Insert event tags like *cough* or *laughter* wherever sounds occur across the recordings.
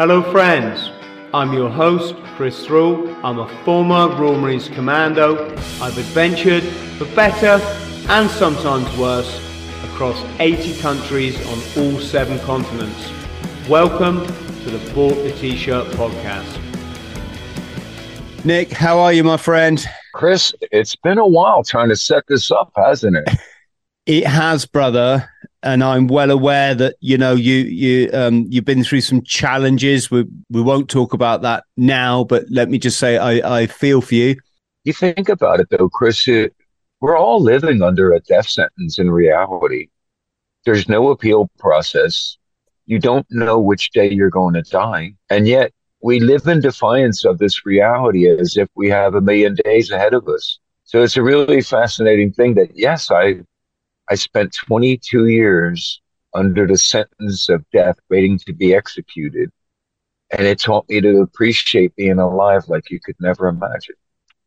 Hello, friends. I'm your host, Chris Thrall. I'm a former Royal Marines Commando. I've adventured for better and sometimes worse across 80 countries on all seven continents. Welcome to the Bought the T-Shirt podcast. Nick, how are you, my friend? Chris, it's been a while trying to set this up, hasn't it? *laughs* It has, brother and I'm well aware that you know you you um, you've been through some challenges. We we won't talk about that now, but let me just say I I feel for you. You think about it though, Chris. It, we're all living under a death sentence in reality. There's no appeal process. You don't know which day you're going to die, and yet we live in defiance of this reality as if we have a million days ahead of us. So it's a really fascinating thing that yes, I I spent 22 years under the sentence of death waiting to be executed. And it taught me to appreciate being alive like you could never imagine.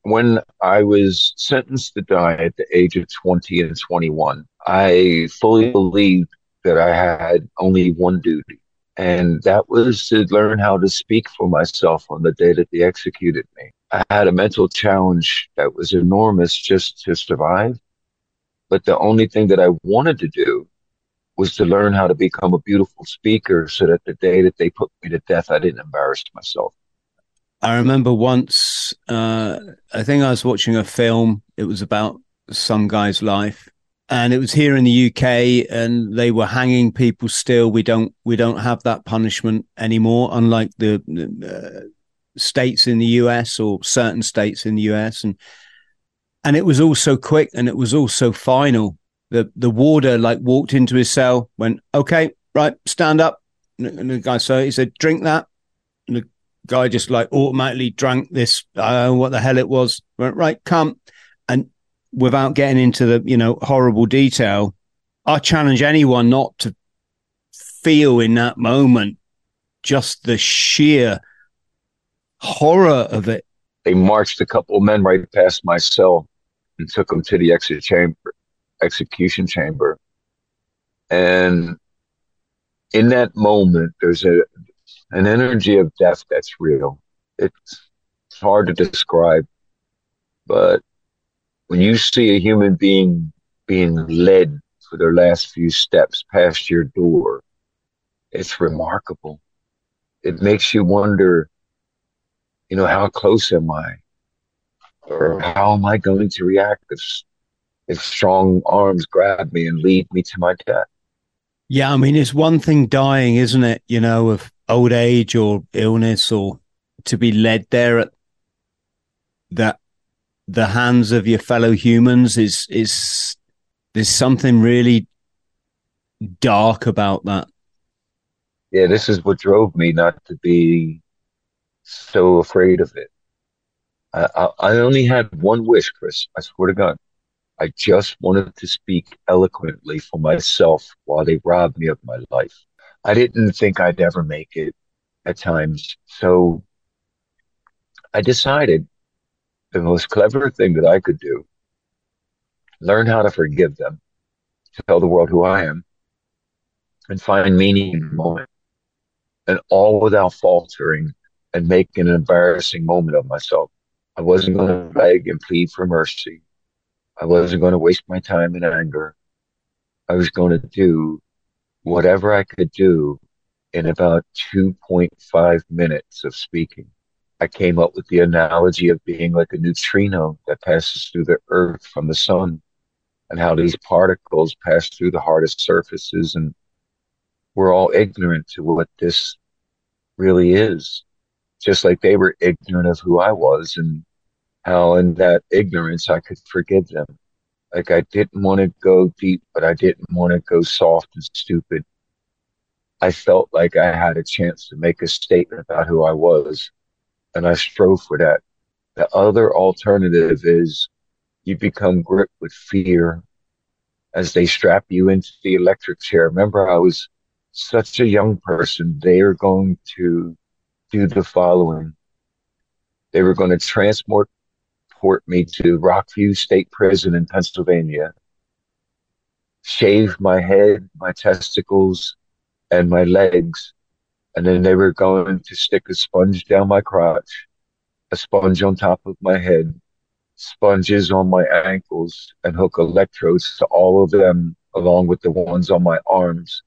When I was sentenced to die at the age of 20 and 21, I fully believed that I had only one duty. And that was to learn how to speak for myself on the day that they executed me. I had a mental challenge that was enormous just to survive but the only thing that I wanted to do was to learn how to become a beautiful speaker so that the day that they put me to death, I didn't embarrass myself. I remember once, uh, I think I was watching a film. It was about some guy's life, and it was here in the UK, and they were hanging people still. We don't, we don't have that punishment anymore, unlike the uh, states in the US or certain states in the US. And and it was all so quick and it was all so final. The the warder like walked into his cell, went, "Okay, right, stand up." And the guy so he said, "Drink that." And the guy just like automatically drank this. I don't know what the hell it was. Went right, come, and without getting into the you know horrible detail, I challenge anyone not to feel in that moment just the sheer horror of it. They marched a couple of men right past my cell and took him to the exit chamber, execution chamber. And in that moment, there's a an energy of death that's real. It's, it's hard to describe, but when you see a human being being led for their last few steps past your door, it's remarkable. It makes you wonder, you know, how close am I? Or how am I going to react if if strong arms grab me and lead me to my death? Yeah, I mean, it's one thing dying, isn't it? You know, of old age or illness, or to be led there at that the hands of your fellow humans is is there's something really dark about that. Yeah, this is what drove me not to be so afraid of it. I, I only had one wish, Chris. I swear to God. I just wanted to speak eloquently for myself while they robbed me of my life. I didn't think I'd ever make it at times. So I decided the most clever thing that I could do, learn how to forgive them, tell the world who I am, and find meaning in the moment. And all without faltering and making an embarrassing moment of myself. I wasn't going to beg and plead for mercy. I wasn't going to waste my time in anger. I was going to do whatever I could do in about 2.5 minutes of speaking. I came up with the analogy of being like a neutrino that passes through the earth from the sun and how these particles pass through the hardest surfaces. And we're all ignorant to what this really is just like they were ignorant of who I was and how in that ignorance I could forgive them. Like I didn't want to go deep, but I didn't want to go soft and stupid. I felt like I had a chance to make a statement about who I was, and I strove for that. The other alternative is you become gripped with fear as they strap you into the electric chair. Remember, I was such a young person. They are going to do the following. They were going to transport me to Rockview State Prison in Pennsylvania, shave my head, my testicles, and my legs, And then they were going to stick a sponge down my crotch, a sponge on top of my head, sponges on my ankles, and hook electrodes to all of them along with the ones on my arms.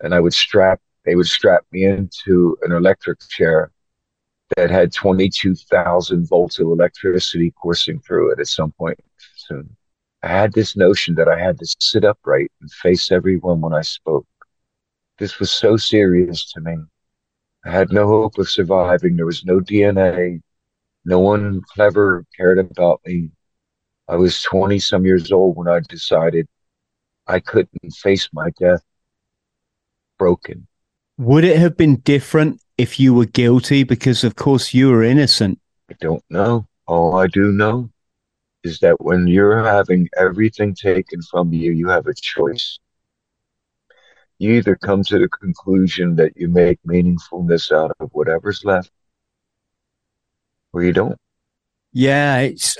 And I would strap, they would strap me into an electric chair that had 22,000 volts of electricity coursing through it at some point soon. I had this notion that I had to sit upright and face everyone when I spoke. This was so serious to me. I had no hope of surviving. There was no DNA. No one clever cared about me. I was 20 some years old when I decided I couldn't face my death broken. Would it have been different if you were guilty? Because, of course, you were innocent. I don't know. All I do know is that when you're having everything taken from you, you have a choice. You either come to the conclusion that you make meaningfulness out of whatever's left, or you don't. Yeah, it's.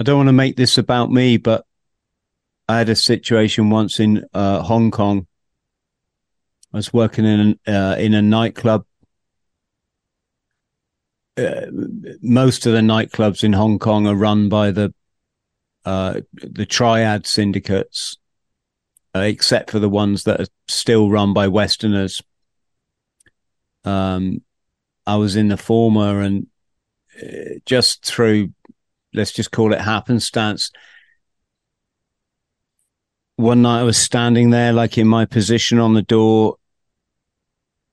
I don't want to make this about me, but I had a situation once in uh, Hong Kong. I was working in uh, in a nightclub. Uh, most of the nightclubs in Hong Kong are run by the uh, the triad syndicates, uh, except for the ones that are still run by Westerners. Um, I was in the former, and uh, just through, let's just call it happenstance, one night I was standing there, like in my position on the door,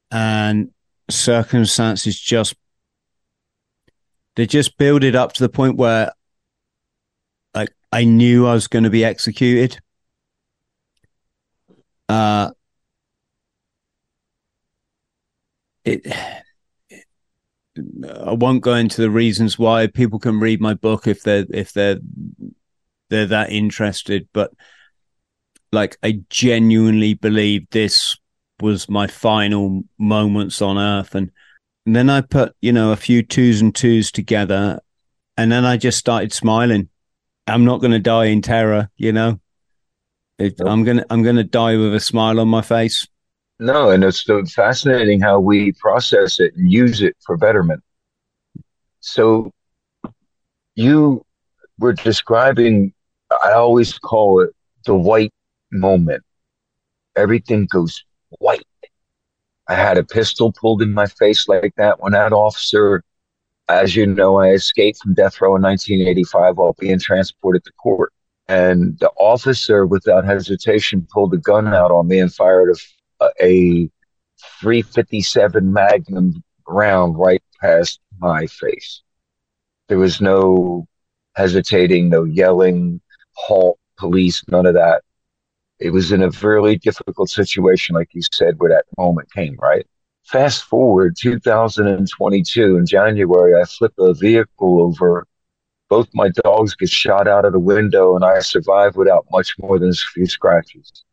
and circumstances just they just build it up to the point where like I knew I was going to be executed. Uh it, it I won't go into the reasons why people can read my book if they're if they're they're that interested, but like I genuinely believe this was my final moments on earth and, and then I put, you know, a few twos and twos together and then I just started smiling. I'm not going to die in terror, you know. It, nope. I'm gonna I'm gonna die with a smile on my face. No, and it's so fascinating how we process it and use it for betterment. So you were describing I always call it the white moment. Everything goes white. I had a pistol pulled in my face like that when that officer, as you know, I escaped from death row in 1985 while being transported to court. And the officer, without hesitation, pulled a gun out on me and fired a, a 357 Magnum round right past my face. There was no hesitating, no yelling, halt, police, none of that it was in a very difficult situation, like you said, where that moment came, right? Fast forward 2022 in January, I flip a vehicle over. Both my dogs get shot out of the window and I survive without much more than a few scratches.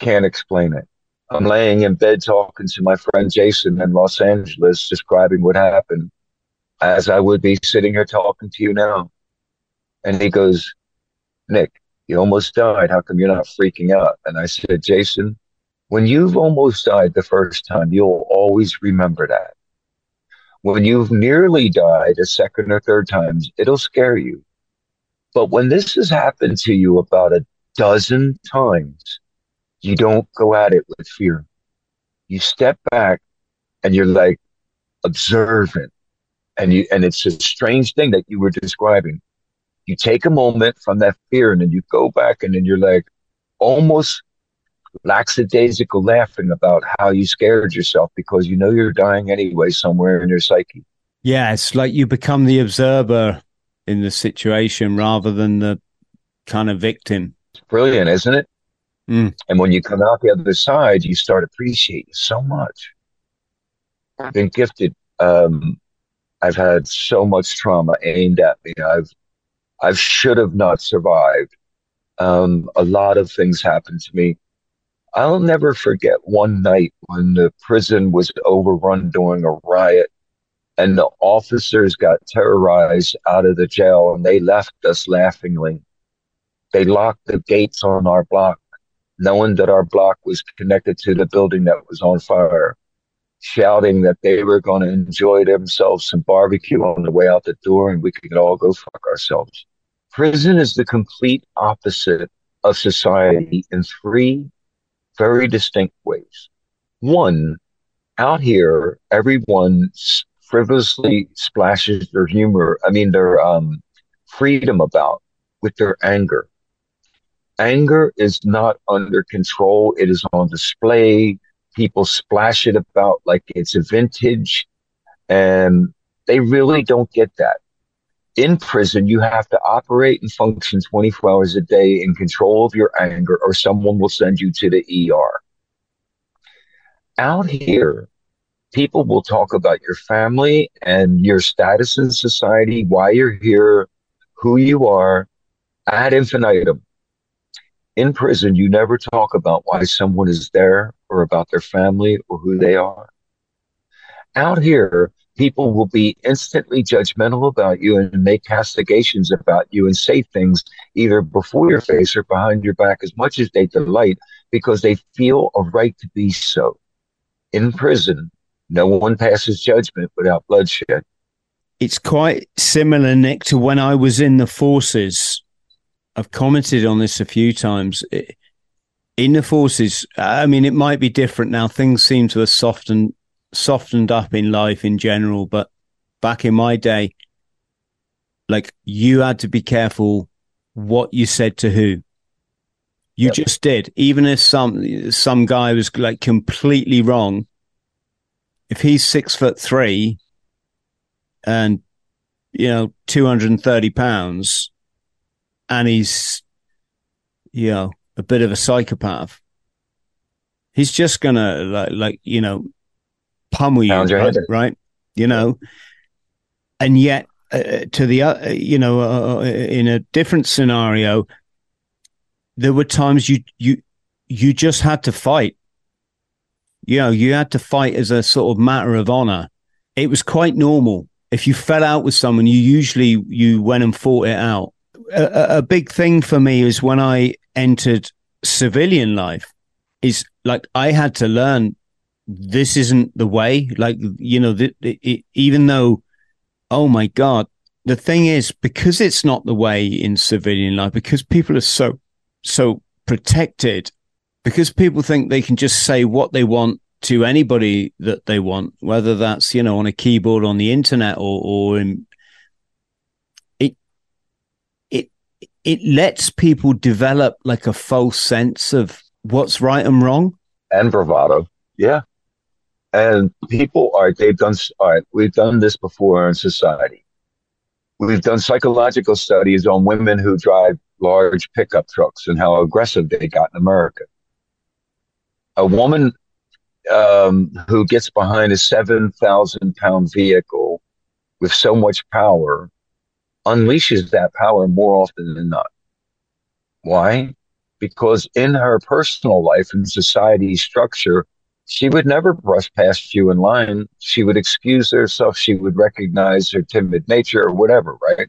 Can't explain it. I'm laying in bed talking to my friend Jason in Los Angeles, describing what happened as I would be sitting here talking to you now. And he goes, Nick, you almost died. How come you're not freaking out? And I said, Jason, when you've almost died the first time, you'll always remember that. When you've nearly died a second or third times, it'll scare you. But when this has happened to you about a dozen times, you don't go at it with fear. You step back and you're like observant. And you, and it's a strange thing that you were describing you take a moment from that fear and then you go back and then you're like almost lackadaisical laughing about how you scared yourself because you know you're dying anyway somewhere in your psyche. Yeah, it's like you become the observer in the situation rather than the kind of victim. It's brilliant, isn't it? Mm. And when you come out the other side, you start appreciating so much. I've been gifted. Um, I've had so much trauma aimed at me. I've I should have not survived. Um, a lot of things happened to me. I'll never forget one night when the prison was overrun during a riot and the officers got terrorized out of the jail and they left us laughingly. They locked the gates on our block, knowing that our block was connected to the building that was on fire. Shouting that they were going to enjoy themselves some barbecue on the way out the door and we could all go fuck ourselves. Prison is the complete opposite of society in three very distinct ways. One, out here, everyone frivolously splashes their humor, I mean, their um, freedom about with their anger. Anger is not under control. It is on display. People splash it about like it's a vintage and they really don't get that. In prison, you have to operate and function 24 hours a day in control of your anger or someone will send you to the ER. Out here, people will talk about your family and your status in society, why you're here, who you are ad infinitum. In prison, you never talk about why someone is there or about their family or who they are. Out here, people will be instantly judgmental about you and make castigations about you and say things either before your face or behind your back as much as they delight because they feel a right to be so. In prison, no one passes judgment without bloodshed. It's quite similar, Nick, to when I was in the forces. I've commented on this a few times. In the forces, I mean, it might be different now. Things seem to have softened softened up in life in general, but back in my day, like you had to be careful what you said to who. You yep. just did. Even if some some guy was like completely wrong, if he's six foot three and you know 230 pounds and he's you know a bit of a psychopath he's just gonna like like you know pummel you right, right, you know and yet uh, to the uh, you know uh, uh, in a different scenario there were times you you you just had to fight you know, you had to fight as a sort of matter of honor. It was quite normal. If you fell out with someone, you usually you went and fought it out. A, a big thing for me is when I entered civilian life is like I had to learn this isn't the way. Like you know, the, it, even though, oh my god, the thing is because it's not the way in civilian life because people are so so protected because people think they can just say what they want to anybody that they want, whether that's, you know, on a keyboard on the internet or, or in, it, it, it lets people develop like a false sense of what's right and wrong. And bravado. Yeah. And people are, they've done, all right, we've done this before in society. We've done psychological studies on women who drive large pickup trucks and how aggressive they got in America a woman um, who gets behind a 7,000 pound vehicle with so much power unleashes that power more often than not. Why? Because in her personal life and society structure, she would never brush past you in line. She would excuse herself. She would recognize her timid nature or whatever, right?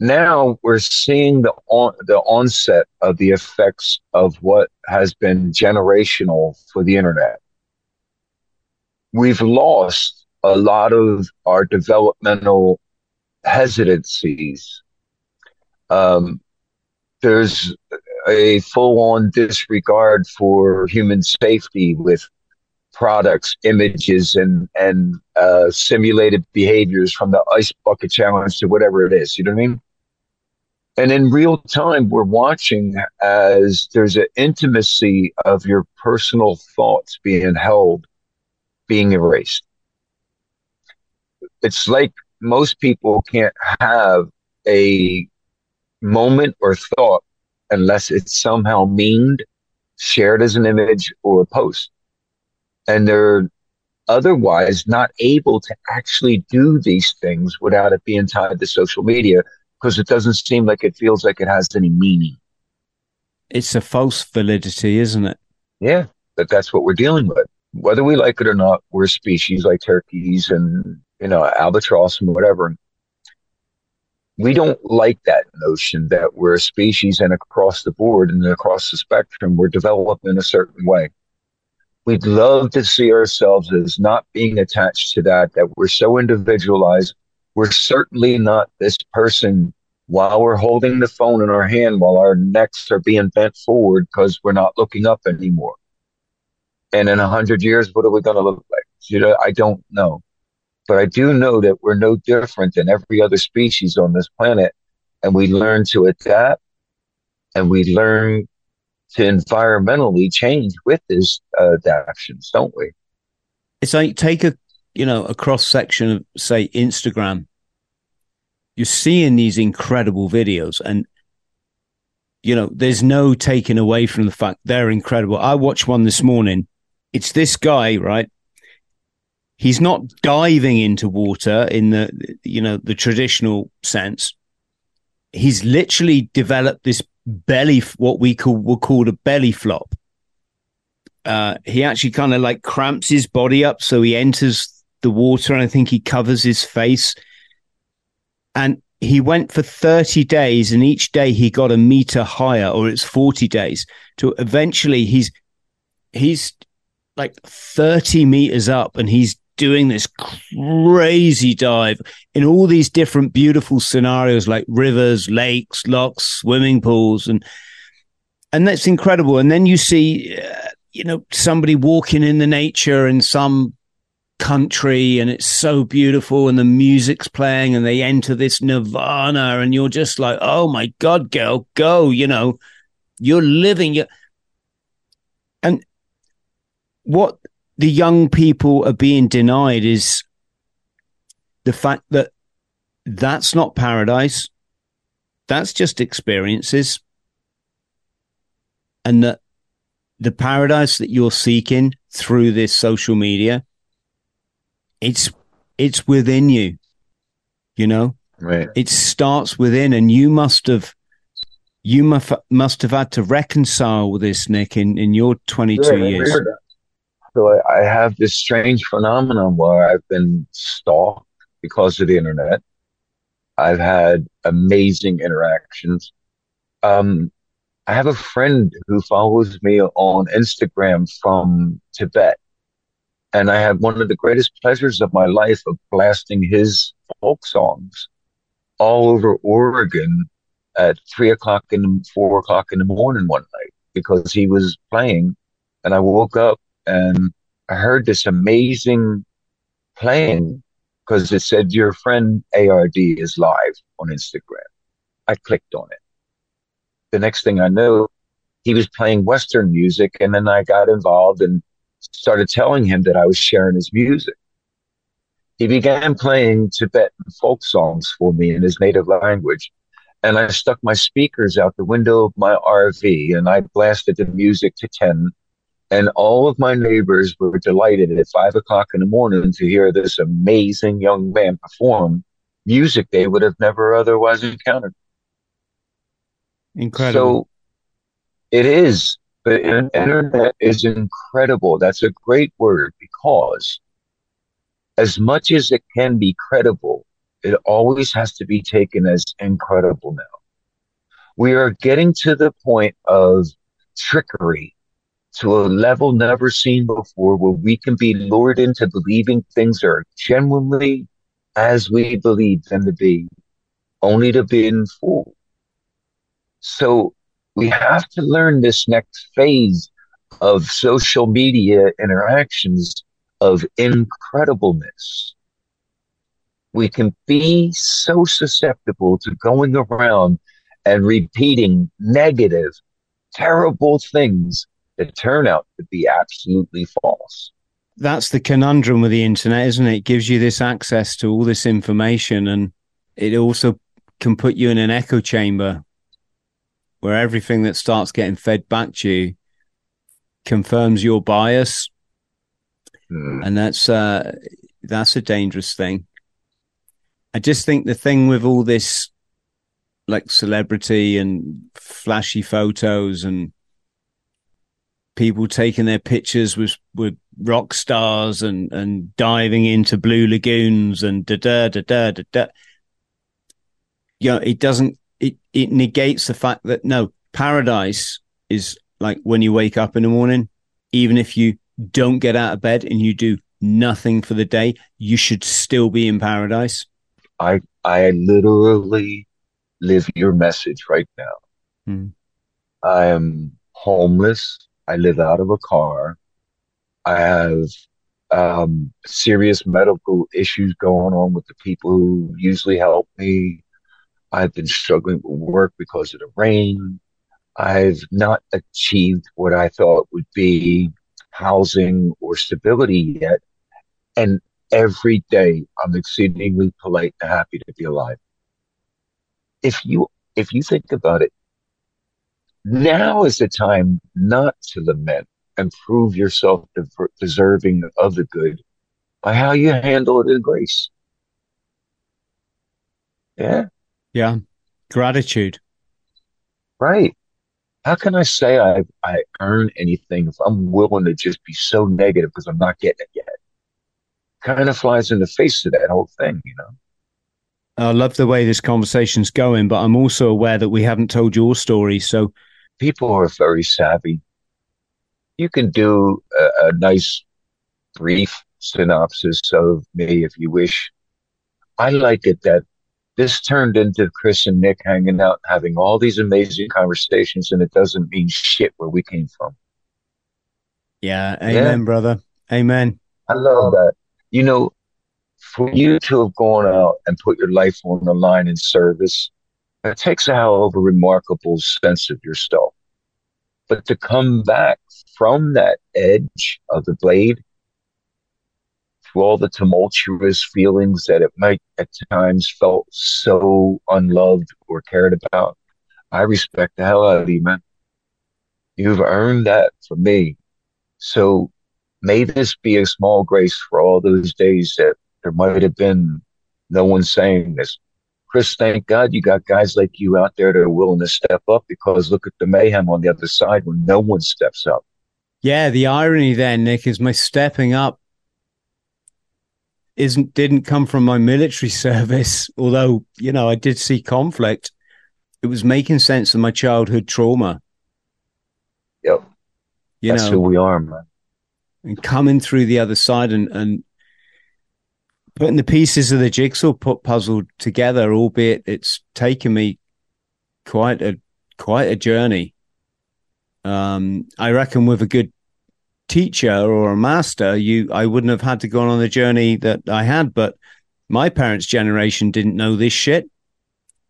now we're seeing the on, the onset of the effects of what has been generational for the internet. We've lost a lot of our developmental hesitancies. Um, there's a full-on disregard for human safety with products, images, and and uh, simulated behaviors from the ice bucket challenge to whatever it is. You know what I mean? And in real time, we're watching as there's an intimacy of your personal thoughts being held, being erased. It's like most people can't have a moment or thought unless it's somehow meaned, shared as an image or a post. And they're otherwise not able to actually do these things without it being tied to social media because it doesn't seem like it feels like it has any meaning. It's a false validity, isn't it? Yeah, but that's what we're dealing with. Whether we like it or not, we're species like turkeys and, you know, albatross and whatever. We don't like that notion that we're a species and across the board and across the spectrum, we're developed in a certain way. we'd love to see ourselves as not being attached to that, that we're so individualized. We're certainly not this person while we're holding the phone in our hand while our necks are being bent forward because we're not looking up anymore. And in a hundred years, what are we going to look like? You know, I don't know, but I do know that we're no different than every other species on this planet. And we learn to adapt and we learn to environmentally change with these uh, adaptations, don't we? It's like take a, you know, a cross section of say Instagram you're seeing these incredible videos and you know there's no taking away from the fact they're incredible i watched one this morning it's this guy right? He's not diving into water in the you know the traditional sense. He's literally developed this belly what we call would call a belly flop. Uh, he actually kind of like cramps his body up so he enters the water and i think he covers his face. And he went for 30 days and each day he got a meter higher or it's 40 days to eventually he's he's like 30 meters up and he's doing this crazy dive in all these different beautiful scenarios like rivers lakes locks swimming pools and and that's incredible. And then you see uh, you know somebody walking in the nature in some country and it's so beautiful and the music's playing and they enter this nirvana and you're just like oh my god girl go you know. You're living your and what the young people are being denied is the fact that that's not paradise. That's just experiences. And that the paradise that you're seeking through this social media it's it's within you you know? Right. It starts within and you must have you must must have had to reconcile with this nick in in your 22 yeah, years so I, I have this strange phenomenon where i've been stalked because of the internet. I've had amazing interactions. Um i have a friend who follows me on instagram from tibet. And I had one of the greatest pleasures of my life of blasting his folk songs all over Oregon at three o'clock and four o'clock in the morning one night because he was playing. And I woke up and I heard this amazing playing because it said your friend ARD is live on Instagram. I clicked on it. The next thing I know, he was playing Western music and then I got involved and started telling him that I was sharing his music. He began playing Tibetan folk songs for me in his native language. And I stuck my speakers out the window of my RV and I blasted the music to 10. And all of my neighbors were delighted at five o'clock in the morning to hear this amazing young man perform music they would have never otherwise encountered. Incredible. So it is the internet is incredible. That's a great word because as much as it can be credible, it always has to be taken as incredible now. We are getting to the point of trickery to a level never seen before where we can be lured into believing things are genuinely as we believe them to be, only to be fooled. So we have to learn this next phase of social media interactions of incredibleness. We can be so susceptible to going around and repeating negative, terrible things that turn out to be absolutely false. That's the conundrum with the internet, isn't it? It gives you this access to all this information and it also can put you in an echo chamber where everything that starts getting fed back to you confirms your bias. Mm. And that's uh that's a dangerous thing. I just think the thing with all this like celebrity and flashy photos and people taking their pictures with with rock stars and and diving into blue lagoons and da da da da da da. You know, it doesn't it, it negates the fact that no, paradise is like when you wake up in the morning, even if you don't get out of bed and you do nothing for the day, you should still be in paradise? I I literally live your message right now. Hmm. I am homeless. I live out of a car. I have um, serious medical issues going on with the people who usually help me. I've been struggling with work because of the rain. I've not achieved what I thought would be housing or stability yet. And every day I'm exceedingly polite and happy to be alive. If you, if you think about it, now is the time not to lament and prove yourself deserving of the good by how you handle it in grace. Yeah. Yeah. Gratitude. Right. How can I say I I earn anything if I'm willing to just be so negative because I'm not getting it yet? Kind of flies in the face of that whole thing, you know. I love the way this conversation's going, but I'm also aware that we haven't told your story. So people are very savvy. You can do a, a nice brief synopsis of me if you wish. I like it that this turned into Chris and Nick hanging out, having all these amazing conversations, and it doesn't mean shit where we came from. Yeah, amen, yeah. brother. Amen. I love that. You know, for you to have gone out and put your life on the line in service, it takes a hell of a remarkable sense of yourself. But to come back from that edge of the blade through all the tumultuous feelings that it might at times felt so unloved or cared about, I respect the hell out of you, man. You've earned that for me. So may this be a small grace for all those days that there might have been no one saying this. Chris, thank God you got guys like you out there that are willing to step up because look at the mayhem on the other side when no one steps up. Yeah, the irony there, Nick, is my stepping up isn't didn't come from my military *laughs* service, although, you know, I did see conflict. It was making sense of my childhood trauma. Yep. You That's know, who we are, man. And coming through the other side and, and putting the pieces of the jigsaw puzzle together, albeit it's taken me quite a quite a journey. Um, I reckon with a good teacher or a master, you I wouldn't have had to go on the journey that I had. But my parents' generation didn't know this shit.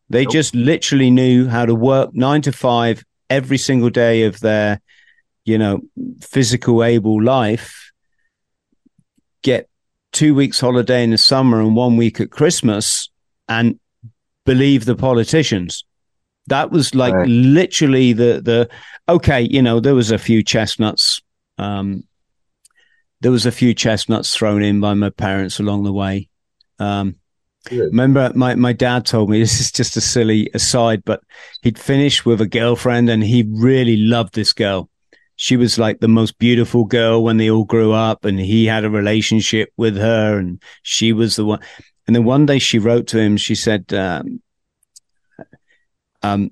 They nope. just literally knew how to work nine to five every single day of their, you know, physical able life, get two weeks holiday in the summer and one week at Christmas and believe the politicians. That was like right. literally the the okay, you know, there was a few chestnuts. Um, there was a few chestnuts thrown in by my parents along the way. Um, remember, my, my dad told me *laughs* this is just a silly aside, but he'd finished with a girlfriend and he really loved this girl she was like the most beautiful girl when they all grew up and he had a relationship with her and she was the one and then one day she wrote to him she said um, um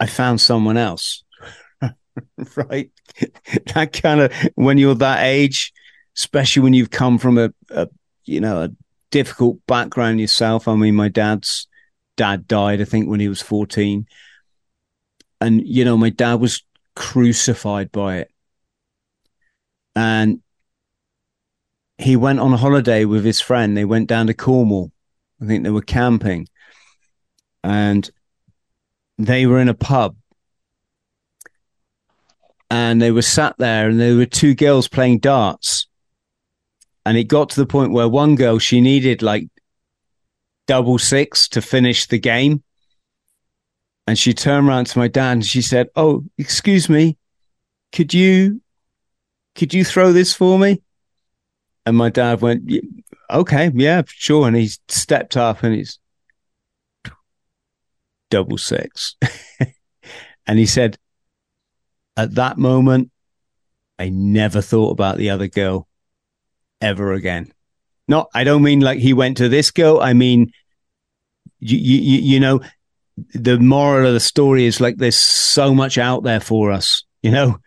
i found someone else. *laughs* Right? *laughs* That kind of when you're that age especially when you've come from a, a you know a difficult background yourself. I mean my dad's dad died i think when he was 14 and you know my dad was crucified by it. And he went on holiday with his friend. They went down to Cornwall. I think they were camping. And they were in a pub. And they were sat there and there were two girls playing darts. And it got to the point where one girl, she needed like double six to finish the game. And she turned around to my dad and she said, Oh, excuse me, could you, could you throw this for me? And my dad went, Okay, yeah, sure. And he stepped up and he's double six. *laughs* and he said, At that moment, I never thought about the other girl ever again. Not, I don't mean like he went to this girl. I mean, you, you, you know, the moral of the story is like there's so much out there for us, you know.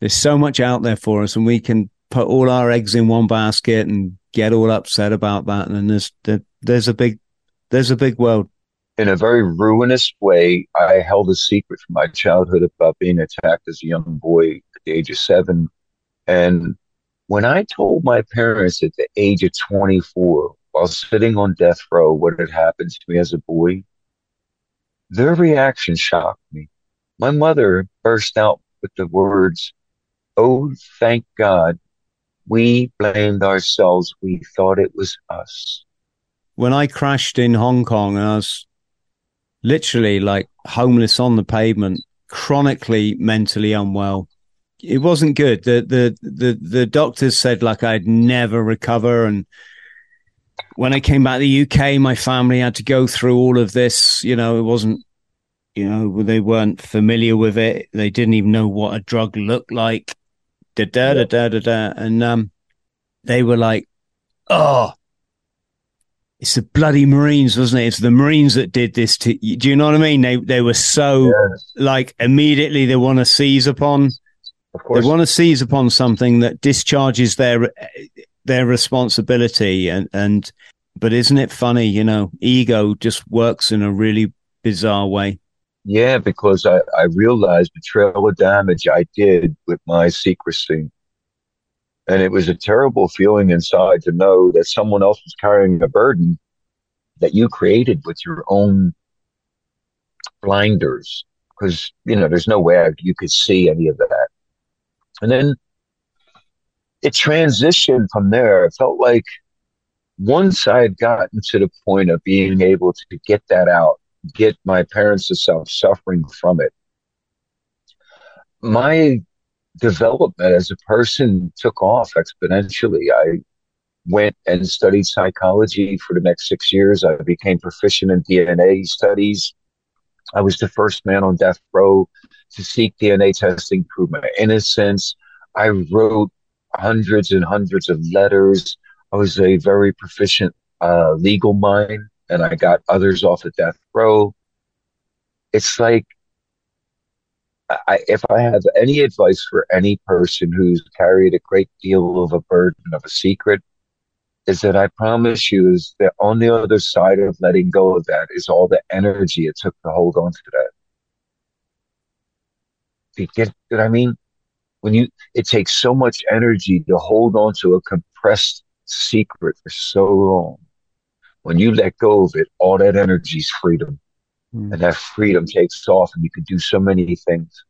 there's so much out there for us, and we can put all our eggs in one basket and get all upset about that. And there's there's a big there's a big world. In a very ruinous way, I held a secret from my childhood about being attacked as a young boy at the age of seven. And when I told my parents at the age of 24, while sitting on death row, what had happened to me as a boy, their reaction shocked me. My mother burst out with the words, Oh, thank God. We blamed ourselves. We thought it was us. When I crashed in Hong Kong and I was literally like homeless on the pavement, chronically mentally unwell, it wasn't good. The, the, the, the doctors said like I'd never recover. And when I came back to the UK, my family had to go through all of this. You know, it wasn't, you know, they weren't familiar with it. They didn't even know what a drug looked like. Da da da da da da. And um, they were like, "Oh, it's the bloody Marines, wasn't it? It's the Marines that did this to you. Do you know what I mean? They they were so yes. like immediately they want to seize upon. Of course. They want to seize upon something that discharges their their responsibility and and but isn't it funny you know ego just works in a really bizarre way. Yeah because i i realized the trail of damage i did with my secrecy. And it was a terrible feeling inside to know that someone else was carrying a burden that you created with your own blinders. Because you know there's no way you could see any of that. And then it transitioned from there. It felt like once I had gotten to the point of being able to get that out, get my parents to stop suffering from it, my development as a person took off exponentially. I went and studied psychology for the next six years. I became proficient in DNA studies. I was the first man on death row to seek DNA testing, prove my innocence. I wrote hundreds and hundreds of letters. I was a very proficient uh, legal mind, and I got others off of death row. It's like, I, if I have any advice for any person who's carried a great deal of a burden of a secret, is that I promise you is that on the other side of letting go of that is all the energy it took to hold on to that. Do you get what I mean? When you it takes so much energy to hold on to a compressed secret for so long. When you let go of it all that energy is freedom. Mm. and that freedom takes off and you can do so many things.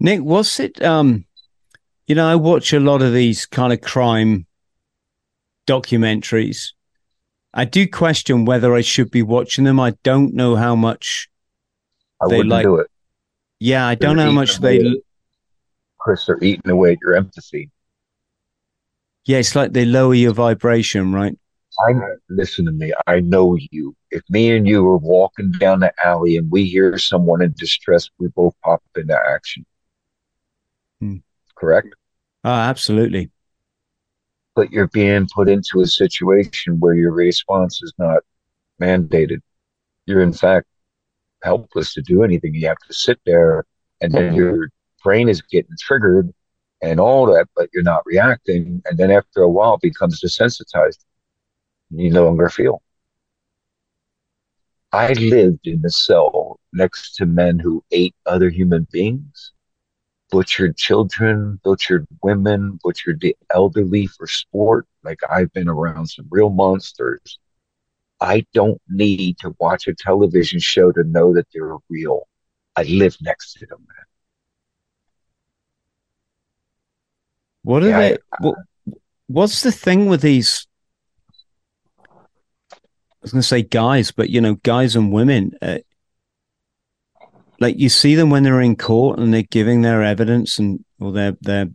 Nick what's it um you know i watch a lot of these kind of crime documentaries. I do question whether i should be watching them. I don't know how much I they like do it yeah, I don't know how much they. Chris, they're eating away at your empathy. Yeah, it's like they lower your vibration, right? I listen to me. I know you. If me and you are walking down the alley and we hear someone in distress, we both pop into action. Hmm. Correct? Oh, absolutely. But you're being put into a situation where your response is not mandated. You're in fact helpless to do anything. You have to sit there and then mm-hmm. your brain is getting triggered and all that, but you're not reacting. And then after a while it becomes desensitized. You no longer feel. I lived in a cell next to men who ate other human beings, butchered children, butchered women, butchered the elderly for sport. Like I've been around some real monsters I don't need to watch a television show to know that they're real. I live next to them. What are yeah, they? I, what, what's the thing with these? I was going to say guys, but you know, guys and women. Uh, like you see them when they're in court and they're giving their evidence and or their their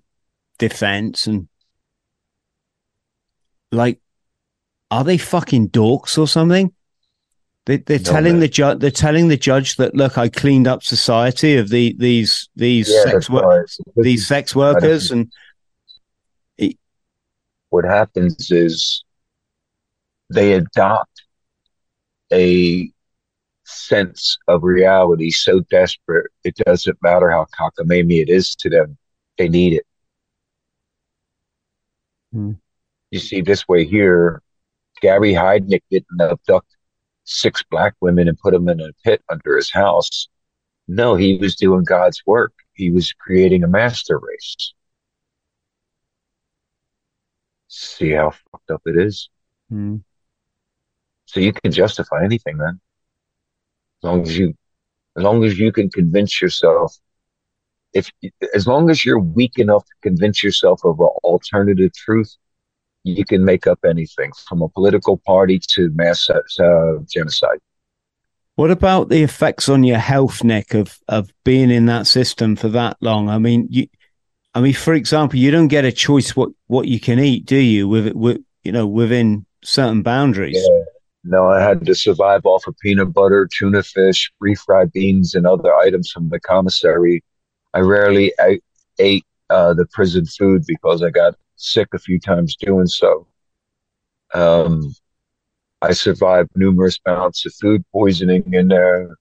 defense and like are they fucking dorks or something? They, they're no, telling man. the judge. They're telling the judge that look, I cleaned up society of the these these yeah, sex workers, these sex workers, and what happens is they adopt a sense of reality so desperate, it doesn't matter how cockamamie it is to them. They need it. Hmm. You see, this way here, Gary Heidnik didn't abduct six black women and put them in a pit under his house. No, he was doing God's work. He was creating a master race. See how fucked up it is? Hmm. So you can justify anything then. As long as you, as long as you can convince yourself, if, as long as you're weak enough to convince yourself of an alternative truth, you can make up anything from a political party to mass uh, genocide. What about the effects on your health, Nick, of of being in that system for that long? I mean, you, I mean, for example, you don't get a choice what what you can eat, do you? With with you know within certain boundaries. Yeah. No, I had to survive off of peanut butter, tuna fish, refried beans, and other items from the commissary. I rarely ate uh, the prison food because I got sick a few times doing so. Um, I survived numerous bouts of food poisoning in there.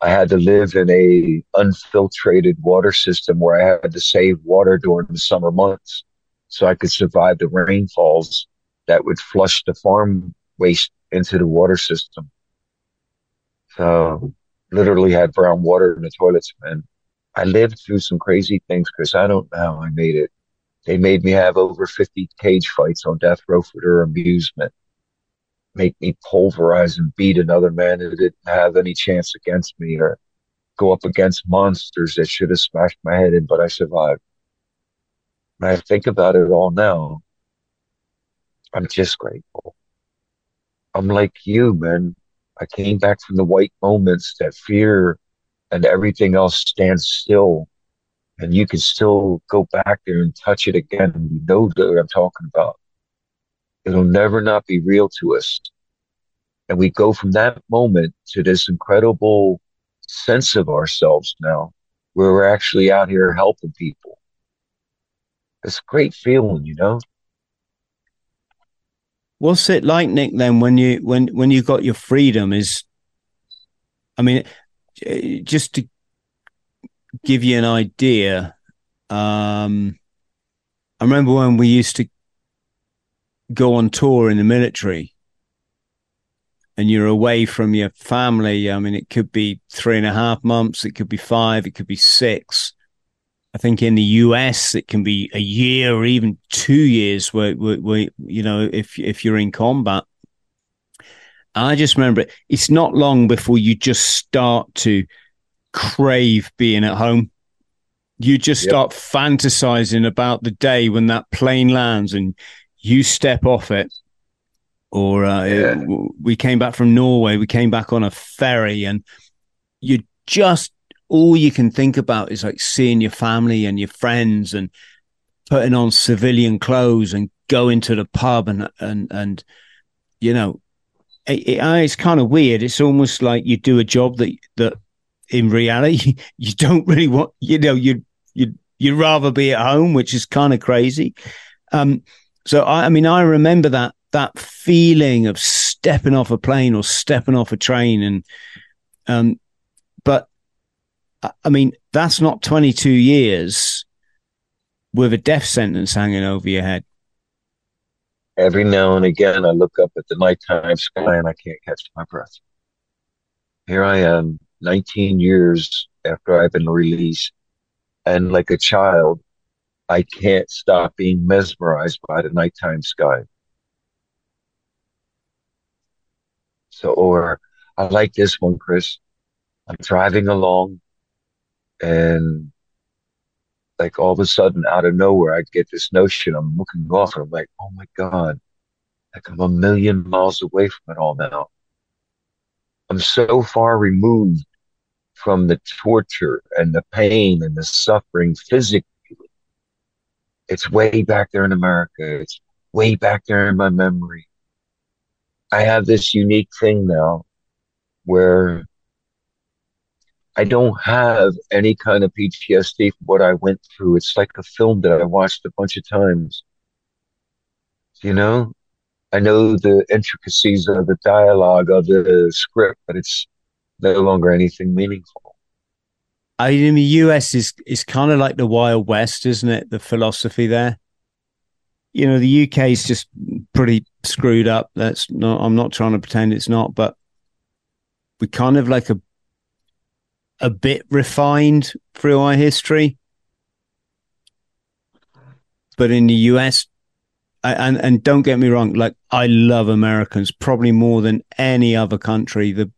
I had to live in a unfiltrated water system where I had to save water during the summer months so I could survive the rainfalls that would flush the farm waste into the water system. So literally had brown water in the toilets, man. I lived through some crazy things, Chris. I don't know how I made it. They made me have over 50 cage fights on death row for their amusement. Make me pulverize and beat another man who didn't have any chance against me or go up against monsters that should have smashed my head in, but I survived. When I think about it all now, I'm just grateful. I'm like you, man. I came back from the white moments that fear and everything else stands still. And you can still go back there and touch it again. You know what I'm talking about. It'll never not be real to us. And we go from that moment to this incredible sense of ourselves now, where we're actually out here helping people. It's a great feeling, you know? What's it like, Nick? Then when you when when you got your freedom is, I mean, eh, just to give you an idea, um, I remember when we used to go on tour in the military and you're away from your family. I mean, it could be three and a half months, it could be five, it could be six. I think in the US it can be a year or even two years where, where, where you know if if you're in combat. I just remember it's not long before you just start to crave being at home. You just yep. start fantasizing about the day when that plane lands and you step off it. Or uh, yeah. it, we came back from Norway. We came back on a ferry, and you just all you can think about is like seeing your family and your friends and putting on civilian clothes and going to the pub and and and you know it, it, it's kind of weird it's almost like you do a job that that in reality *laughs* you don't really want you know you you you'd rather be at home which is kind of crazy um so I, I mean i remember that that feeling of stepping off a plane or stepping off a train and um but I mean, that's not 22 years with a death sentence hanging over your head. Every now and again, I look up at the nighttime sky and I can't catch my breath. Here I am, 19 years after I've been released, and like a child, I can't stop being mesmerized by the nighttime sky. So, or I like this one, Chris. I'm driving along and like all of a sudden out of nowhere, I get this notion. I'm looking off and I'm like, oh my God, like I'm a million miles away from it all now. I'm so far removed from the torture and the pain and the suffering physically. It's way back there in America. It's way back there in my memory. I have this unique thing now where I don't have any kind of PTSD from what I went through. It's like a film that I watched a bunch of times. You know, I know the intricacies of the dialogue of the script, but it's no longer anything meaningful. I mean, the US is is kind of like the Wild West, isn't it? The philosophy there. You know, the UK is just pretty screwed up. That's not. I'm not trying to pretend it's not, but we kind of like a a bit refined through our history. But in the US, and and don't get me wrong, like I love Americans probably more than any other country. The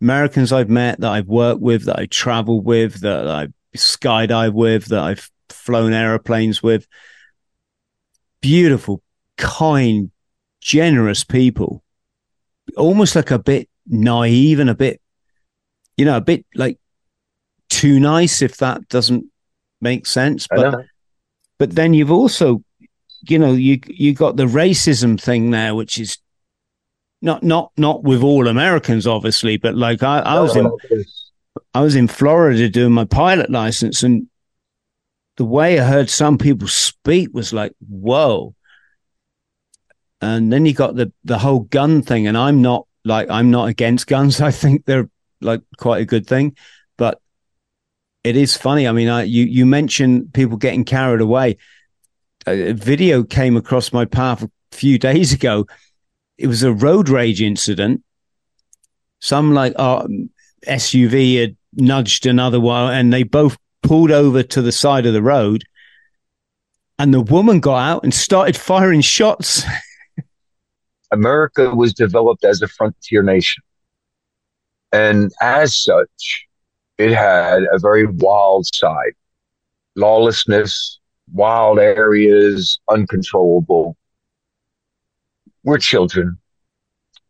Americans I've met that I've worked with, that I traveled with, that I've skydived with, that I've flown aeroplanes with, beautiful, kind, generous people, almost like a bit naive and a bit, you know, a bit like too nice if that doesn't make sense. But but then you've also, you know, you you got the racism thing there, which is not not not with all Americans, obviously, but like I, I was in I was in Florida doing my pilot license, and the way I heard some people speak was like, whoa. And then you got the the whole gun thing, and I'm not like I'm not against guns. *laughs* I think they're like quite a good thing, but it is funny. I mean, I, you you mentioned people getting carried away. A video came across my path a few *laughs* days ago. It was a road rage incident. Some like uh, SUV had nudged another one, and they both pulled over to the side of the road. And the woman got out and started firing shots. *laughs* America was developed as a frontier nation. And as such, it had a very wild side lawlessness, wild areas, uncontrollable. We're children.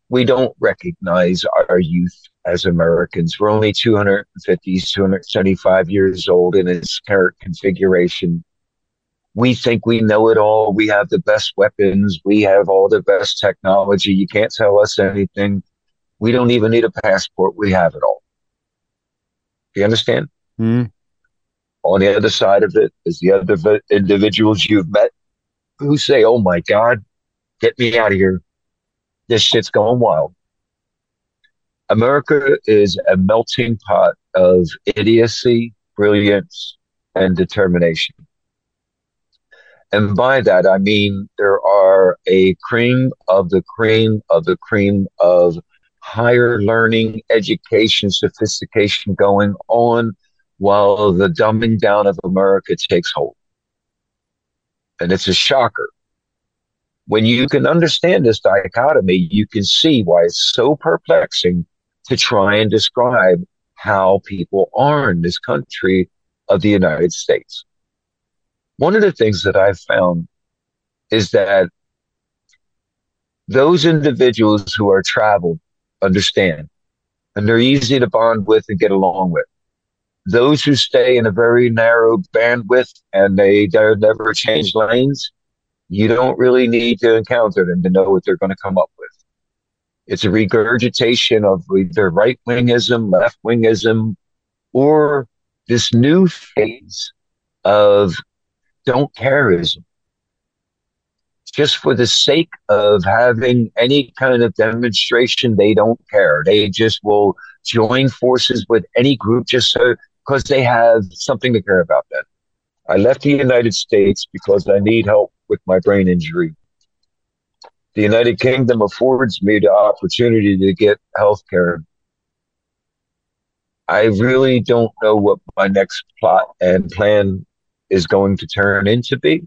We don't recognize our youth as Americans. We're only 250, 275 years old in its current configuration. We think we know it all. We have the best weapons. We have all the best technology. You can't tell us anything. We don't even need a passport. We have it all. Do you understand? Mm. On the other side of it is the other individuals you've met who say, Oh my God, get me out of here. This shit's going wild. America is a melting pot of idiocy, brilliance, and determination. And by that, I mean there are a cream of the cream of the cream of higher learning, education, sophistication going on while the dumbing down of America takes hold. And it's a shocker. When you can understand this dichotomy, you can see why it's so perplexing to try and describe how people are in this country of the United States. One of the things that I've found is that those individuals who are traveled understand and they're easy to bond with and get along with. Those who stay in a very narrow bandwidth and they never change lanes, you don't really need to encounter them to know what they're going to come up with. It's a regurgitation of either right wingism, left wingism, or this new phase of don't careism just for the sake of having any kind of demonstration, they don't care. They just will join forces with any group just so because they have something to care about. Then I left the United States because I need help with my brain injury. The United Kingdom affords me the opportunity to get health care. I really don't know what my next plot and plan is going to turn into be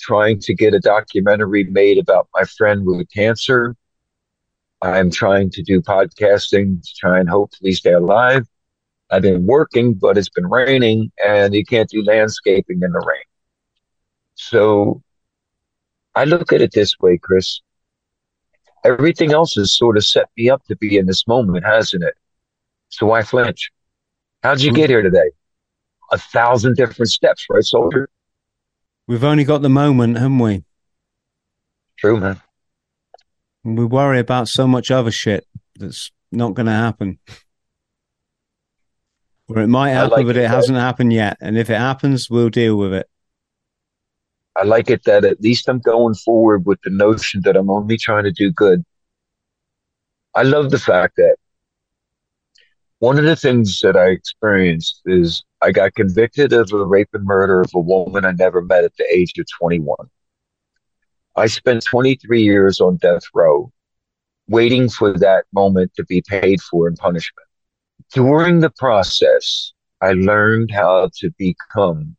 trying to get a documentary made about my friend with cancer. I'm trying to do podcasting to try and hopefully stay alive. I've been working, but it's been raining and you can't do landscaping in the rain. So I look at it this way, Chris. Everything else has sort of set me up to be in this moment, hasn't it? So why flinch? How'd you get here today? A thousand different steps, right, soldier? We've only got the moment, haven't we? True, man. We worry about so much other shit that's not going to happen. Or it might happen, like but it, it hasn't happened yet. And if it happens, we'll deal with it. I like it that at least I'm going forward with the notion that I'm only trying to do good. I love the fact that one of the things that I experienced is I got convicted of a rape and murder of a woman I never met at the age of 21. I spent 23 years on death row waiting for that moment to be paid for in punishment. During the process, I learned how to become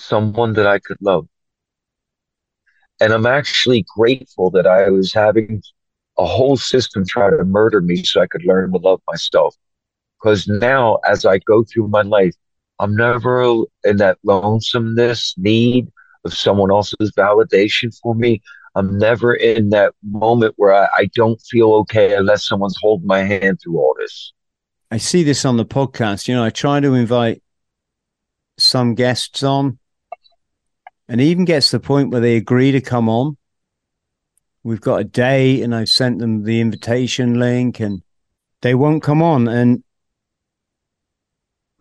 someone that I could love. And I'm actually grateful that I was having a whole system try to murder me so I could learn to love myself. Because now, as I go through my life, I'm never in that lonesomeness need of someone else's validation for me. I'm never in that moment where I, I don't feel okay unless someone's holding my hand through all this. I see this on the podcast. You know, I try to invite some guests on, and even gets to the point where they agree to come on. We've got a day, and I've sent them the invitation link, and they won't come on. And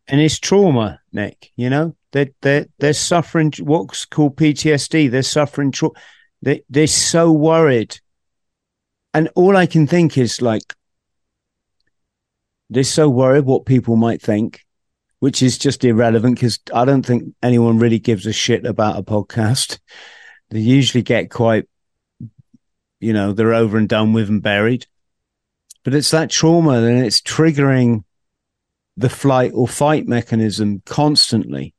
and it's trauma, Nick. You know, they they they're suffering what's called PTSD. They're suffering trauma. They they're so worried, and all I can think is like, they're so worried what people might think, which is just irrelevant because I don't think anyone really gives a shit about a podcast. They usually get quite, you know, they're over and done with and buried. But it's that trauma and it's triggering the flight or fight mechanism constantly.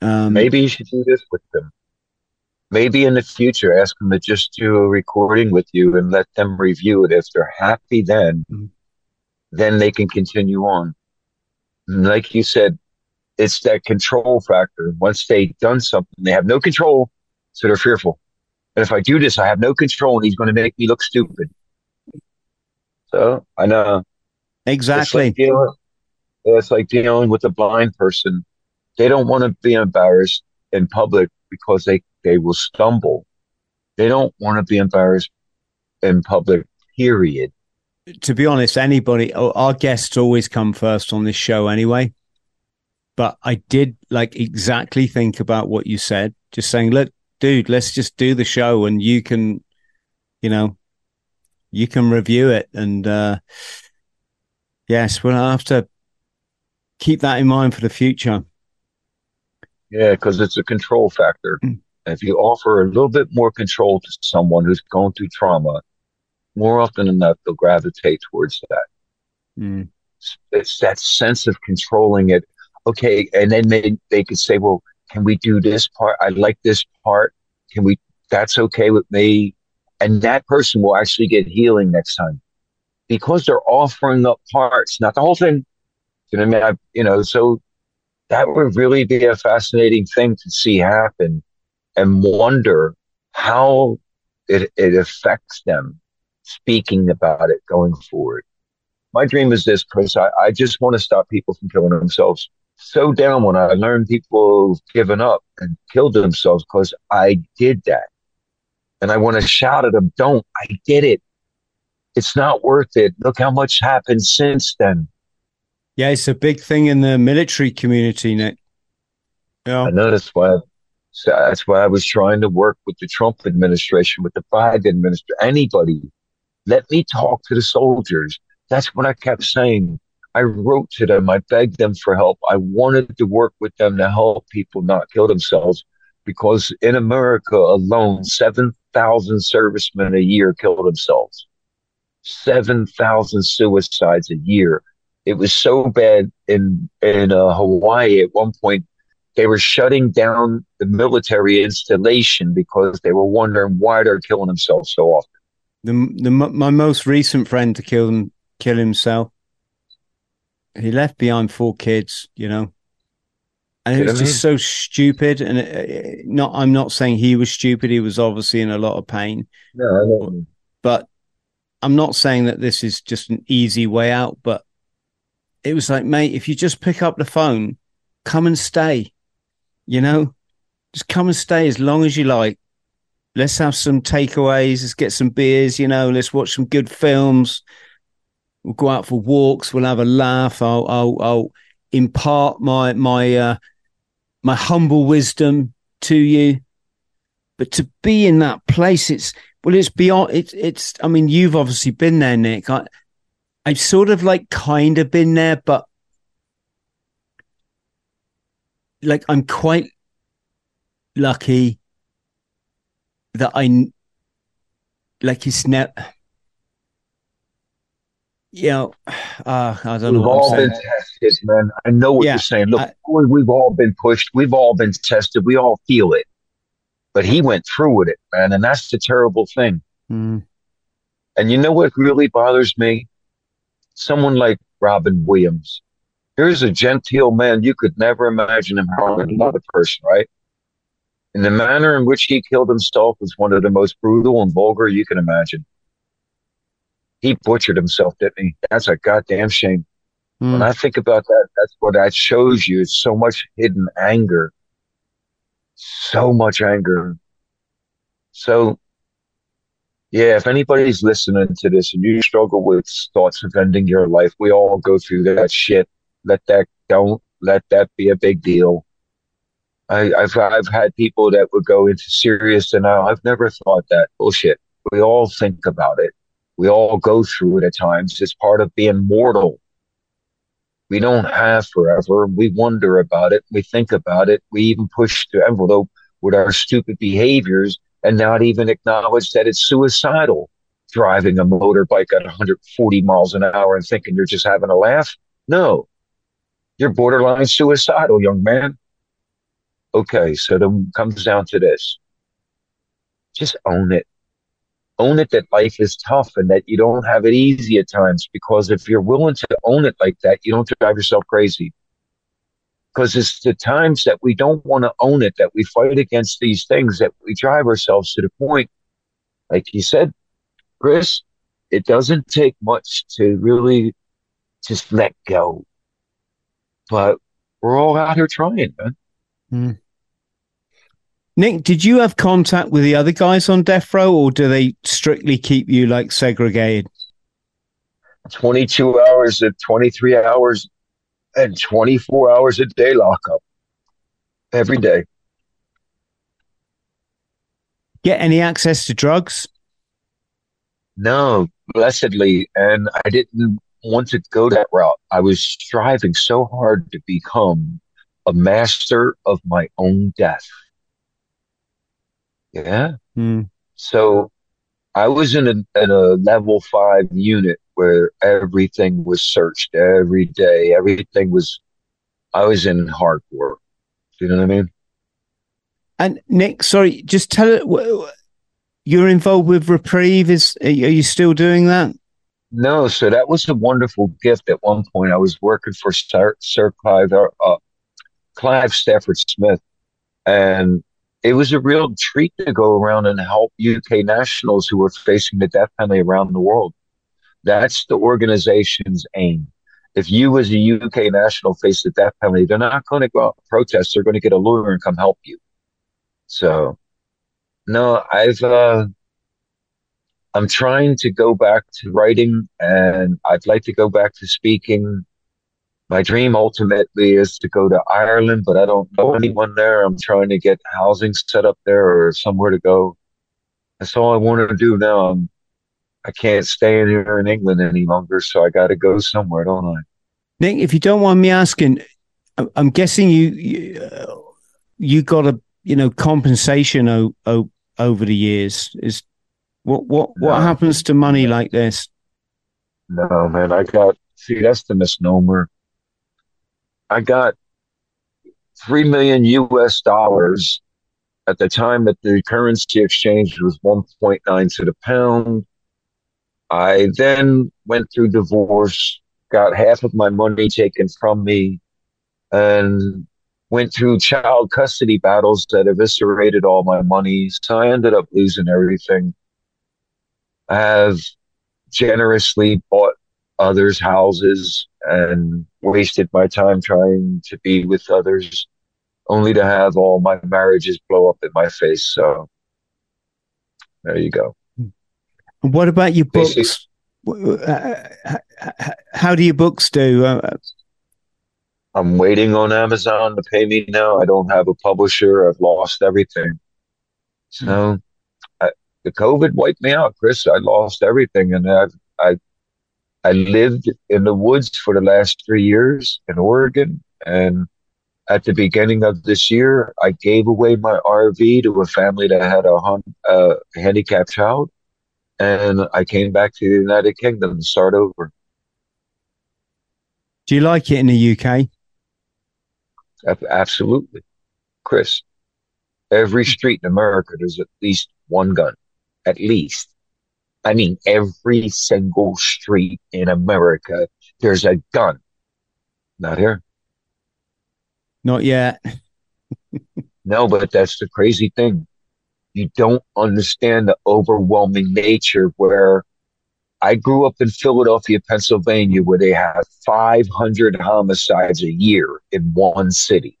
Um, Maybe you should do this with them. Maybe in the future, ask them to just do a recording with you and let them review it. If they're happy, then mm-hmm. then they can continue on. Like you said, it's that control factor. Once they've done something, they have no control, so they're fearful. And if I do this, I have no control, and he's going to make me look stupid. So I know exactly. It's like dealing, it's like dealing with a blind person. They don't want to be embarrassed in public because they, they will stumble. They don't want to be embarrassed in public, period. To be honest, anybody, our guests always come first on this show anyway. But I did like exactly think about what you said, just saying, look, dude, let's just do the show and you can, you know, you can review it. And, uh, yes, we'll have to keep that in mind for the future. Yeah, because it's a control factor. Mm. If you offer a little bit more control to someone who's going through trauma, more often than not, they'll gravitate towards that. Mm. It's that sense of controlling it. Okay. And then they, they could say, well, can we do this part? I like this part. Can we, that's okay with me. And that person will actually get healing next time because they're offering up parts, not the whole thing, you know I mean? I, you know, so that would really be a fascinating thing to see happen and wonder how it, it affects them speaking about it going forward. My dream is this, Chris. I, I just want to stop people from killing themselves. So down when I learned people given up and killed themselves because I did that. And I want to shout at them, don't, I did it. It's not worth it. Look how much happened since then. Yeah, it's a big thing in the military community, Nick. Yeah. I know that's why. So that's why I was trying to work with the Trump administration, with the Biden administration, anybody. Let me talk to the soldiers. That's what I kept saying. I wrote to them. I begged them for help. I wanted to work with them to help people not kill themselves because in America alone, 7,000 servicemen a year kill themselves. 7,000 suicides a year. It was so bad in in uh, Hawaii at one point they were shutting down the military installation because they were wondering why they're killing themselves so often. The, the my most recent friend to kill him kill himself. He left behind four kids, you know, and it was just so stupid. And it, it, not, I'm not saying he was stupid. He was obviously in a lot of pain. No, but I'm not saying that this is just an easy way out. But it was like, mate, if you just pick up the phone, come and stay, you know, just come and stay as long as you like. Let's have some takeaways. Let's get some beers, you know, let's watch some good films. We'll go out for walks. We'll have a laugh. I'll, I'll, I'll impart my, my, uh, my humble wisdom to you. But to be in that place, it's, well, it's beyond, it's, it's, I mean, you've obviously been there, Nick. I, I've sort of like kind of been there, but like I'm quite lucky that I like it's never. You know, uh, *sighs* I don't we've know. all been tested, man. I know what yeah, you're saying. Look, I, we've all been pushed. We've all been tested. We all feel it. But he went through with it, man, and that's the terrible thing. Mm. And you know what really bothers me? Someone like Robin Williams. Here's a genteel man. You could never imagine him harming another person, right? And the manner in which he killed himself was one of the most brutal and vulgar you can imagine. He butchered himself, didn't he? That's a goddamn shame. Mm. When I think about that, that's what that shows you. It's so much hidden anger. So much anger. So yeah, if anybody's listening to this and you struggle with thoughts of ending your life, we all go through that shit. Let that don't let that be a big deal. I, have I've had people that would go into serious denial. I've never thought that bullshit. We all think about it. We all go through it at times. It's part of being mortal. We don't have forever. We wonder about it. We think about it. We even push the envelope with our stupid behaviors and not even acknowledge that it's suicidal driving a motorbike at 140 miles an hour and thinking you're just having a laugh. No, you're borderline suicidal, young man. Okay, so then comes down to this. Just own it. Own it that life is tough and that you don't have it easy at times because if you're willing to own it like that, you don't drive yourself crazy because it's the times that we don't want to own it that we fight against these things that we drive ourselves to the point like you said chris it doesn't take much to really just let go but we're all out here trying man mm. Nick did you have contact with the other guys on death row or do they strictly keep you like segregated 22 hours to 23 hours and 24 hours a day lockup every day. Get any access to drugs? No, blessedly. And I didn't want to go that route. I was striving so hard to become a master of my own death. Yeah. Mm. So I was in a, in a level five unit where everything was searched every day. Everything was, I was in hardcore. Do you know what I mean? And Nick, sorry, just tell it. You're involved with Reprieve. Is are you still doing that? No. So that was a wonderful gift. At one point, I was working for Sir, Sir Clive, uh, Clive Stafford Smith, and it was a real treat to go around and help UK nationals who were facing the death penalty around the world. That's the organization's aim. If you as a UK national face the death penalty, they're not going to go out and protest. They're going to get a lawyer and come help you. So, no, I've, uh, I'm trying to go back to writing and I'd like to go back to speaking. My dream ultimately is to go to Ireland, but I don't know anyone there. I'm trying to get housing set up there or somewhere to go. That's all I want to do now. I'm I can't stay in here in England any longer, so I got to go somewhere, don't I? Nick, if you don't mind me asking, I'm guessing you you, uh, you got a you know compensation o- o- over the years. Is what what no. what happens to money like this? No, man, I got see that's the misnomer. I got three million U.S. dollars at the time that the currency exchange was 1.9 to the pound. I then went through divorce, got half of my money taken from me, and went through child custody battles that eviscerated all my money. So I ended up losing everything. I have generously bought others' houses and wasted my time trying to be with others, only to have all my marriages blow up in my face. So there you go. What about your books? Uh, how do your books do? Uh, I'm waiting on Amazon to pay me now. I don't have a publisher. I've lost everything. So I, the COVID wiped me out, Chris. I lost everything, and I've I I lived in the woods for the last three years in Oregon. And at the beginning of this year, I gave away my RV to a family that had a uh, handicapped child. And I came back to the United Kingdom to start over. Do you like it in the UK? Absolutely. Chris, every street in America, there's at least one gun. At least. I mean, every single street in America, there's a gun. Not here. Not yet. *laughs* no, but that's the crazy thing. You don't understand the overwhelming nature where I grew up in Philadelphia, Pennsylvania, where they have 500 homicides a year in one city.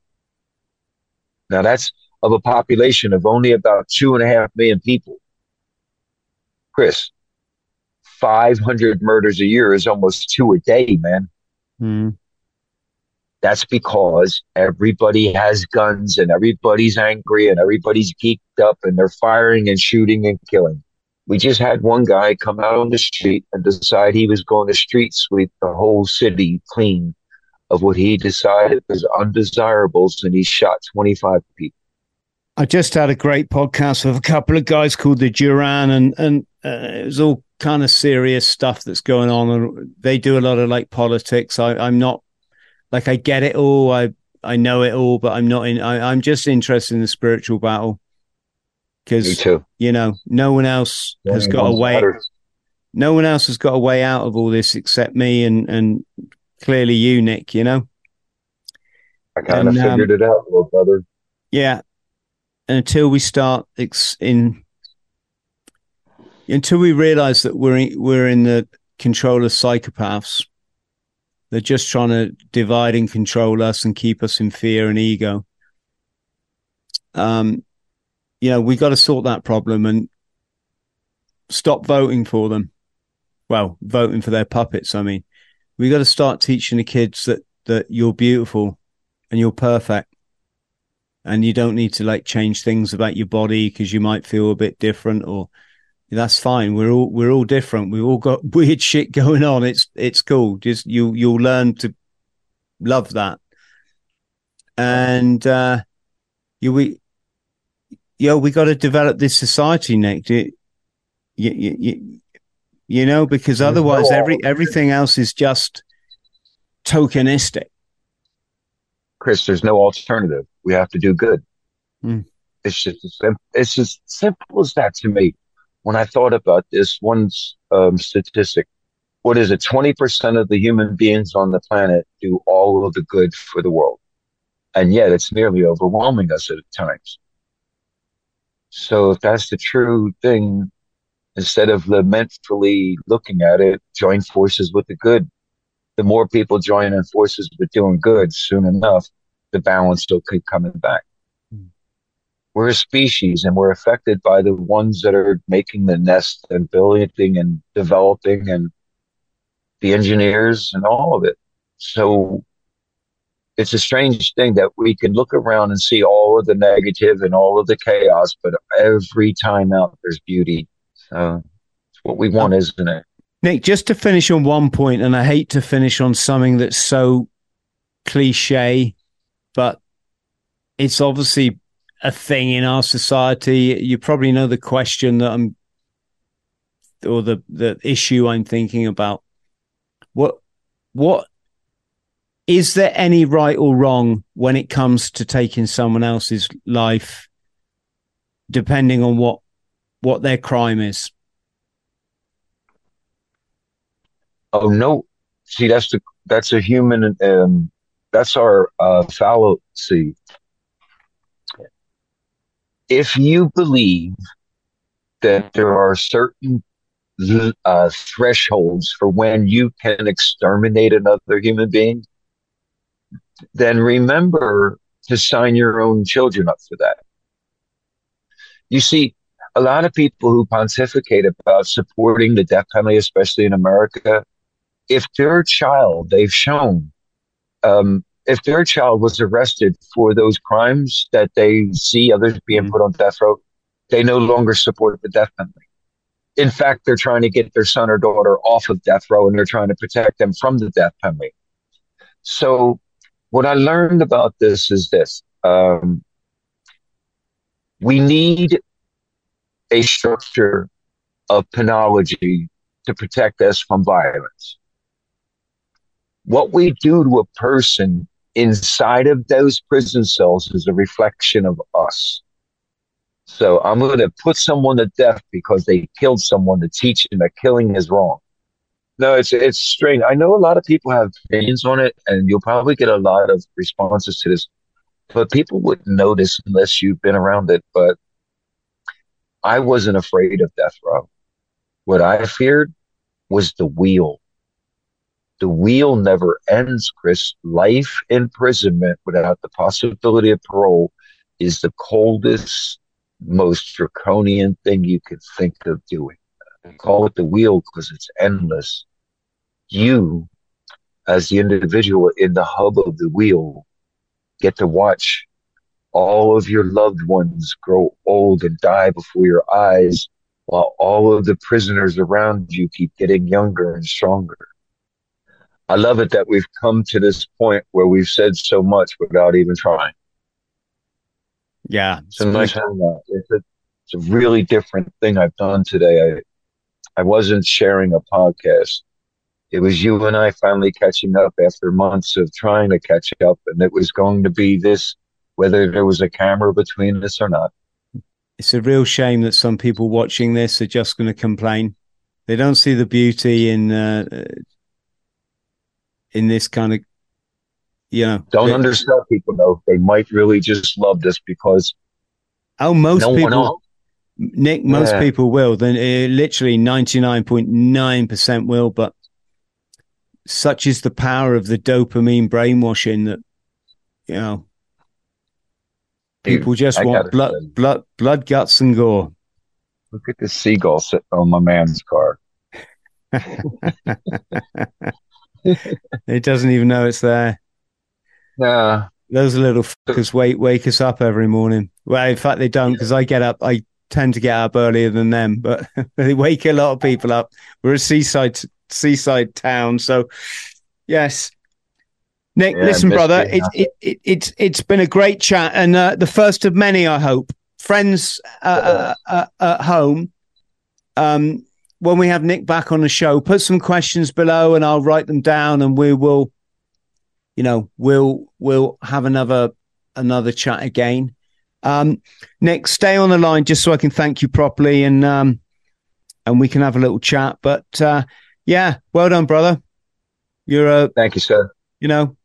Now that's of a population of only about two and a half million people. Chris, 500 murders a year is almost two a day, man. Mm. That's because everybody has guns and everybody's angry and everybody's geeked up and they're firing and shooting and killing. We just had one guy come out on the street and decide he was going to street sweep the whole city clean of what he decided was undesirables and he shot 25 people. I just had a great podcast with a couple of guys called the Duran, and and uh, it was all kind of serious stuff that's going on. And they do a lot of like politics. I, I'm not like I get it all. I I know it all, but I'm not in. I, I'm just interested in the spiritual battle because you know no one else yeah, has got a way. No one else has got a way out of all this except me and and clearly you, Nick. You know. I kind of figured um, it out, little brother. Yeah, and until we start ex- in until we realize that we're in, we're in the control of psychopaths they're just trying to divide and control us and keep us in fear and ego um you know we got to sort that problem and stop voting for them. Well voting for their puppets i mean. We've got to start teaching the kids that that you're beautiful and you're perfect and you don't need to like change things about your body because you might feel a bit different or that's fine. We're all we're all different. We've all got *laughs* weird shit going on. It's it's cool. Just you you'll learn to love that. And uh you we yo we got to develop this society nick. You, you, you, you know because otherwise every everything else is just tokenistic. Chris there's no alternative. We have to do good. Mm. It's just it's as simple as that to me. When I thought about this one um, statistic, what is it? Twenty percent of the human beings on the planet do all of the good for the world, and yet it's nearly overwhelming us at times. So if that's the true thing, instead of lamentfully looking at it, join forces with the good. The more people join in forces with doing good, soon enough, the balance will keep coming back. We're a species and we're affected by the ones that are making the nest and building and developing and the engineers and all of it. So it's a strange thing that we can look around and see all of the negative and all of the chaos, but every time out there's beauty. So it's what we want, isn't it? Nick, just to finish on one point, and I hate to finish on something that's so cliche but it's obviously a thing in our society. You probably know the question that I'm, or the the issue I'm thinking about. What what is there any right or wrong when it comes to taking someone else's life, depending on what what their crime is? Oh no! See, that's the that's a human um, that's our uh, fallacy. If you believe that there are certain uh, thresholds for when you can exterminate another human being, then remember to sign your own children up for that. You see, a lot of people who pontificate about supporting the death penalty, especially in America, if their child they've shown um, if their child was arrested for those crimes that they see others being mm-hmm. put on death row, they no longer support the death penalty. in fact, they're trying to get their son or daughter off of death row and they're trying to protect them from the death penalty. So, what I learned about this is this um, we need a structure of penology to protect us from violence. What we do to a person inside of those prison cells is a reflection of us. So I'm going to put someone to death because they killed someone to teach them that killing is wrong. No, it's it's strange. I know a lot of people have opinions on it, and you'll probably get a lot of responses to this, but people wouldn't notice unless you've been around it. But I wasn't afraid of death row. What I feared was the wheel. The wheel never ends, Chris. Life imprisonment without the possibility of parole is the coldest, most draconian thing you could think of doing. I call it the wheel because it's endless. You, as the individual in the hub of the wheel, get to watch all of your loved ones grow old and die before your eyes while all of the prisoners around you keep getting younger and stronger. I love it that we've come to this point where we've said so much without even trying. Yeah. It's a nice. It's a, it's a really different thing I've done today. I, I wasn't sharing a podcast. It was you and I finally catching up after months of trying to catch up. And it was going to be this, whether there was a camera between us or not it's a real shame that some people watching this are just going to complain. They don't see the beauty in uh, in this kind of, you know. Don't they, undersell people though. They might really just love this because. Oh, most no people. Nick, most yeah. people will. Then uh, literally ninety nine point nine percent will, but such is the power of the dopamine brainwashing that you know People just I want blood, blood, blood, guts, and gore. Look at the seagull sitting on my man's car. *laughs* it doesn't even know it's there. Yeah. Those little fuckers wake wake us up every morning. Well, in fact, they don't because I get up. I tend to get up earlier than them, but *laughs* they wake a lot of people up. We're a seaside seaside town, so yes, Nick, yeah, listen, brother, it, it, it, it's it's been a great chat and uh, the first of many, I hope. Friends uh, uh, uh, at home, um, when we have Nick back on the show, put some questions below and I'll write them down and we will, you know, we'll we'll have another another chat again. Um, Nick, stay on the line just so I can thank you properly and um, and we can have a little chat. But uh, yeah, well done, brother. You're a thank you, sir. You know,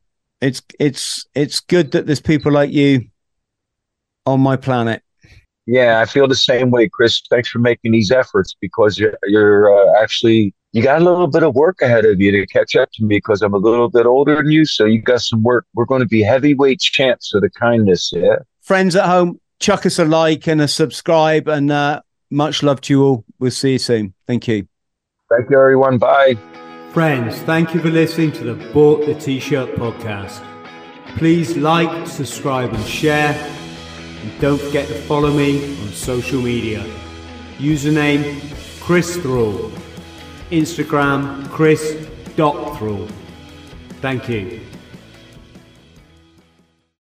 it's it's it's good that there's people like you on my planet. Yeah, I feel the same way, Chris. Thanks for making these efforts because you're you're uh, actually you got a little bit of work ahead of you to catch up to me because I'm a little bit older than you. So you got some work. We're going to be heavyweight champs of the kindness. Yeah, friends at home, chuck us a like and a subscribe, and uh, much love to you all. We'll see you soon. Thank you. Thank you, everyone. Bye. Friends, thank you for listening to the Bought the T-Shirt podcast. Please like, subscribe and share. And don't forget to follow me on social media. Username Chris Thrall. Instagram Chris.Thrall. Thank you.